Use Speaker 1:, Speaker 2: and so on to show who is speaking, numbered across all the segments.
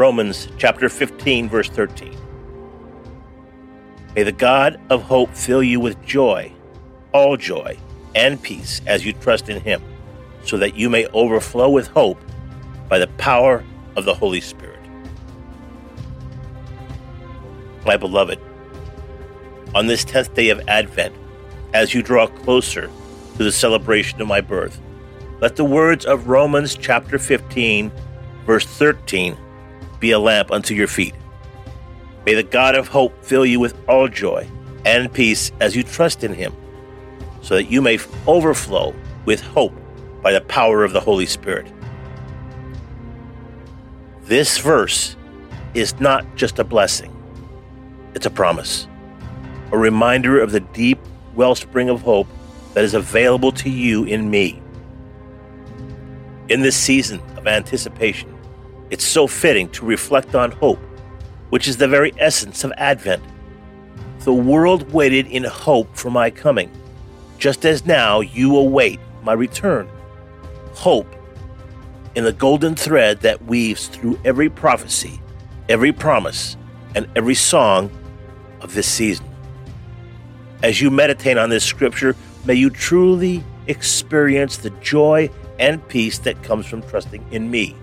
Speaker 1: Romans chapter 15, verse 13. May the God of hope fill you with joy, all joy, and peace as you trust in him, so that you may overflow with hope by the power of the Holy Spirit. My beloved, on this 10th day of Advent, as you draw closer to the celebration of my birth, let the words of Romans chapter 15, verse 13, be a lamp unto your feet. May the God of hope fill you with all joy and peace as you trust in him, so that you may overflow with hope by the power of the Holy Spirit. This verse is not just a blessing, it's a promise, a reminder of the deep wellspring of hope that is available to you in me. In this season of anticipation, it's so fitting to reflect on hope, which is the very essence of Advent. The world waited in hope for my coming, just as now you await my return. Hope in the golden thread that weaves through every prophecy, every promise, and every song of this season. As you meditate on this scripture, may you truly experience the joy and peace that comes from trusting in me.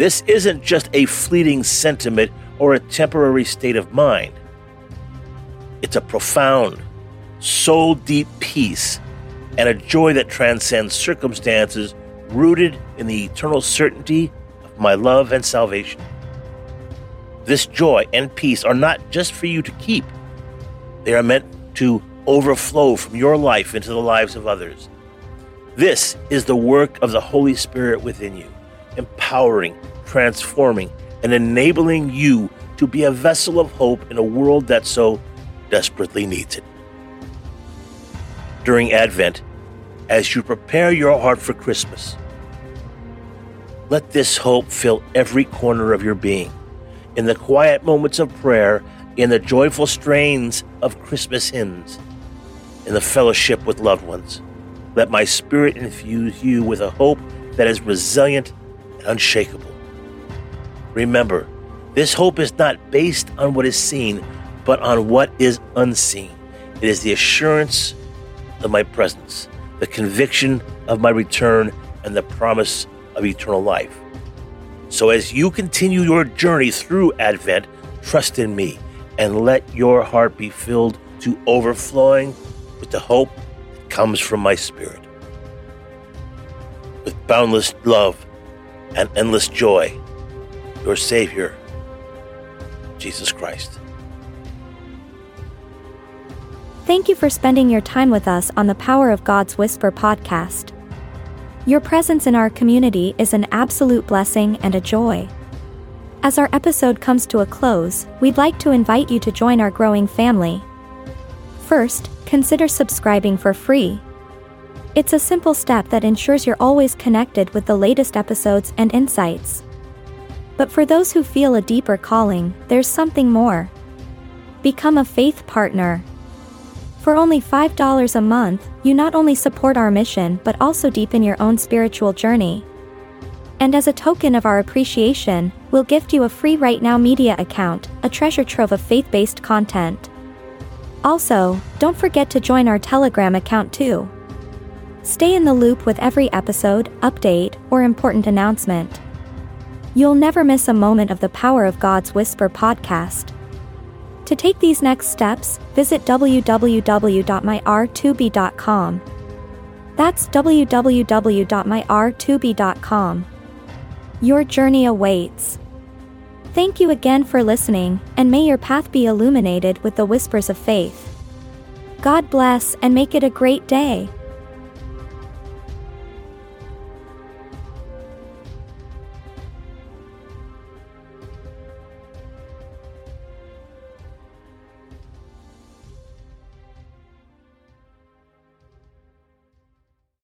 Speaker 1: This isn't just a fleeting sentiment or a temporary state of mind. It's a profound, soul deep peace and a joy that transcends circumstances rooted in the eternal certainty of my love and salvation. This joy and peace are not just for you to keep, they are meant to overflow from your life into the lives of others. This is the work of the Holy Spirit within you, empowering, transforming, and enabling you to be a vessel of hope in a world that so desperately needs it. During Advent, as you prepare your heart for Christmas, let this hope fill every corner of your being. In the quiet moments of prayer, in the joyful strains of Christmas hymns, in the fellowship with loved ones, let my spirit infuse you with a hope that is resilient and unshakable. Remember, this hope is not based on what is seen, but on what is unseen. It is the assurance of my presence, the conviction of my return, and the promise of eternal life. So, as you continue your journey through Advent, trust in me and let your heart be filled to overflowing with the hope that comes from my spirit. With boundless love and endless joy, your Savior, Jesus Christ.
Speaker 2: Thank you for spending your time with us on the Power of God's Whisper podcast. Your presence in our community is an absolute blessing and a joy. As our episode comes to a close, we'd like to invite you to join our growing family. First, consider subscribing for free. It's a simple step that ensures you're always connected with the latest episodes and insights. But for those who feel a deeper calling, there's something more. Become a faith partner. For only $5 a month, you not only support our mission but also deepen your own spiritual journey. And as a token of our appreciation, we'll gift you a free Right Now Media account, a treasure trove of faith based content. Also, don't forget to join our Telegram account too. Stay in the loop with every episode, update, or important announcement. You'll never miss a moment of the Power of God's Whisper podcast. To take these next steps, visit www.myr2b.com. That's www.myr2b.com. Your journey awaits. Thank you again for listening, and may your path be illuminated with the whispers of faith. God bless and make it a great day.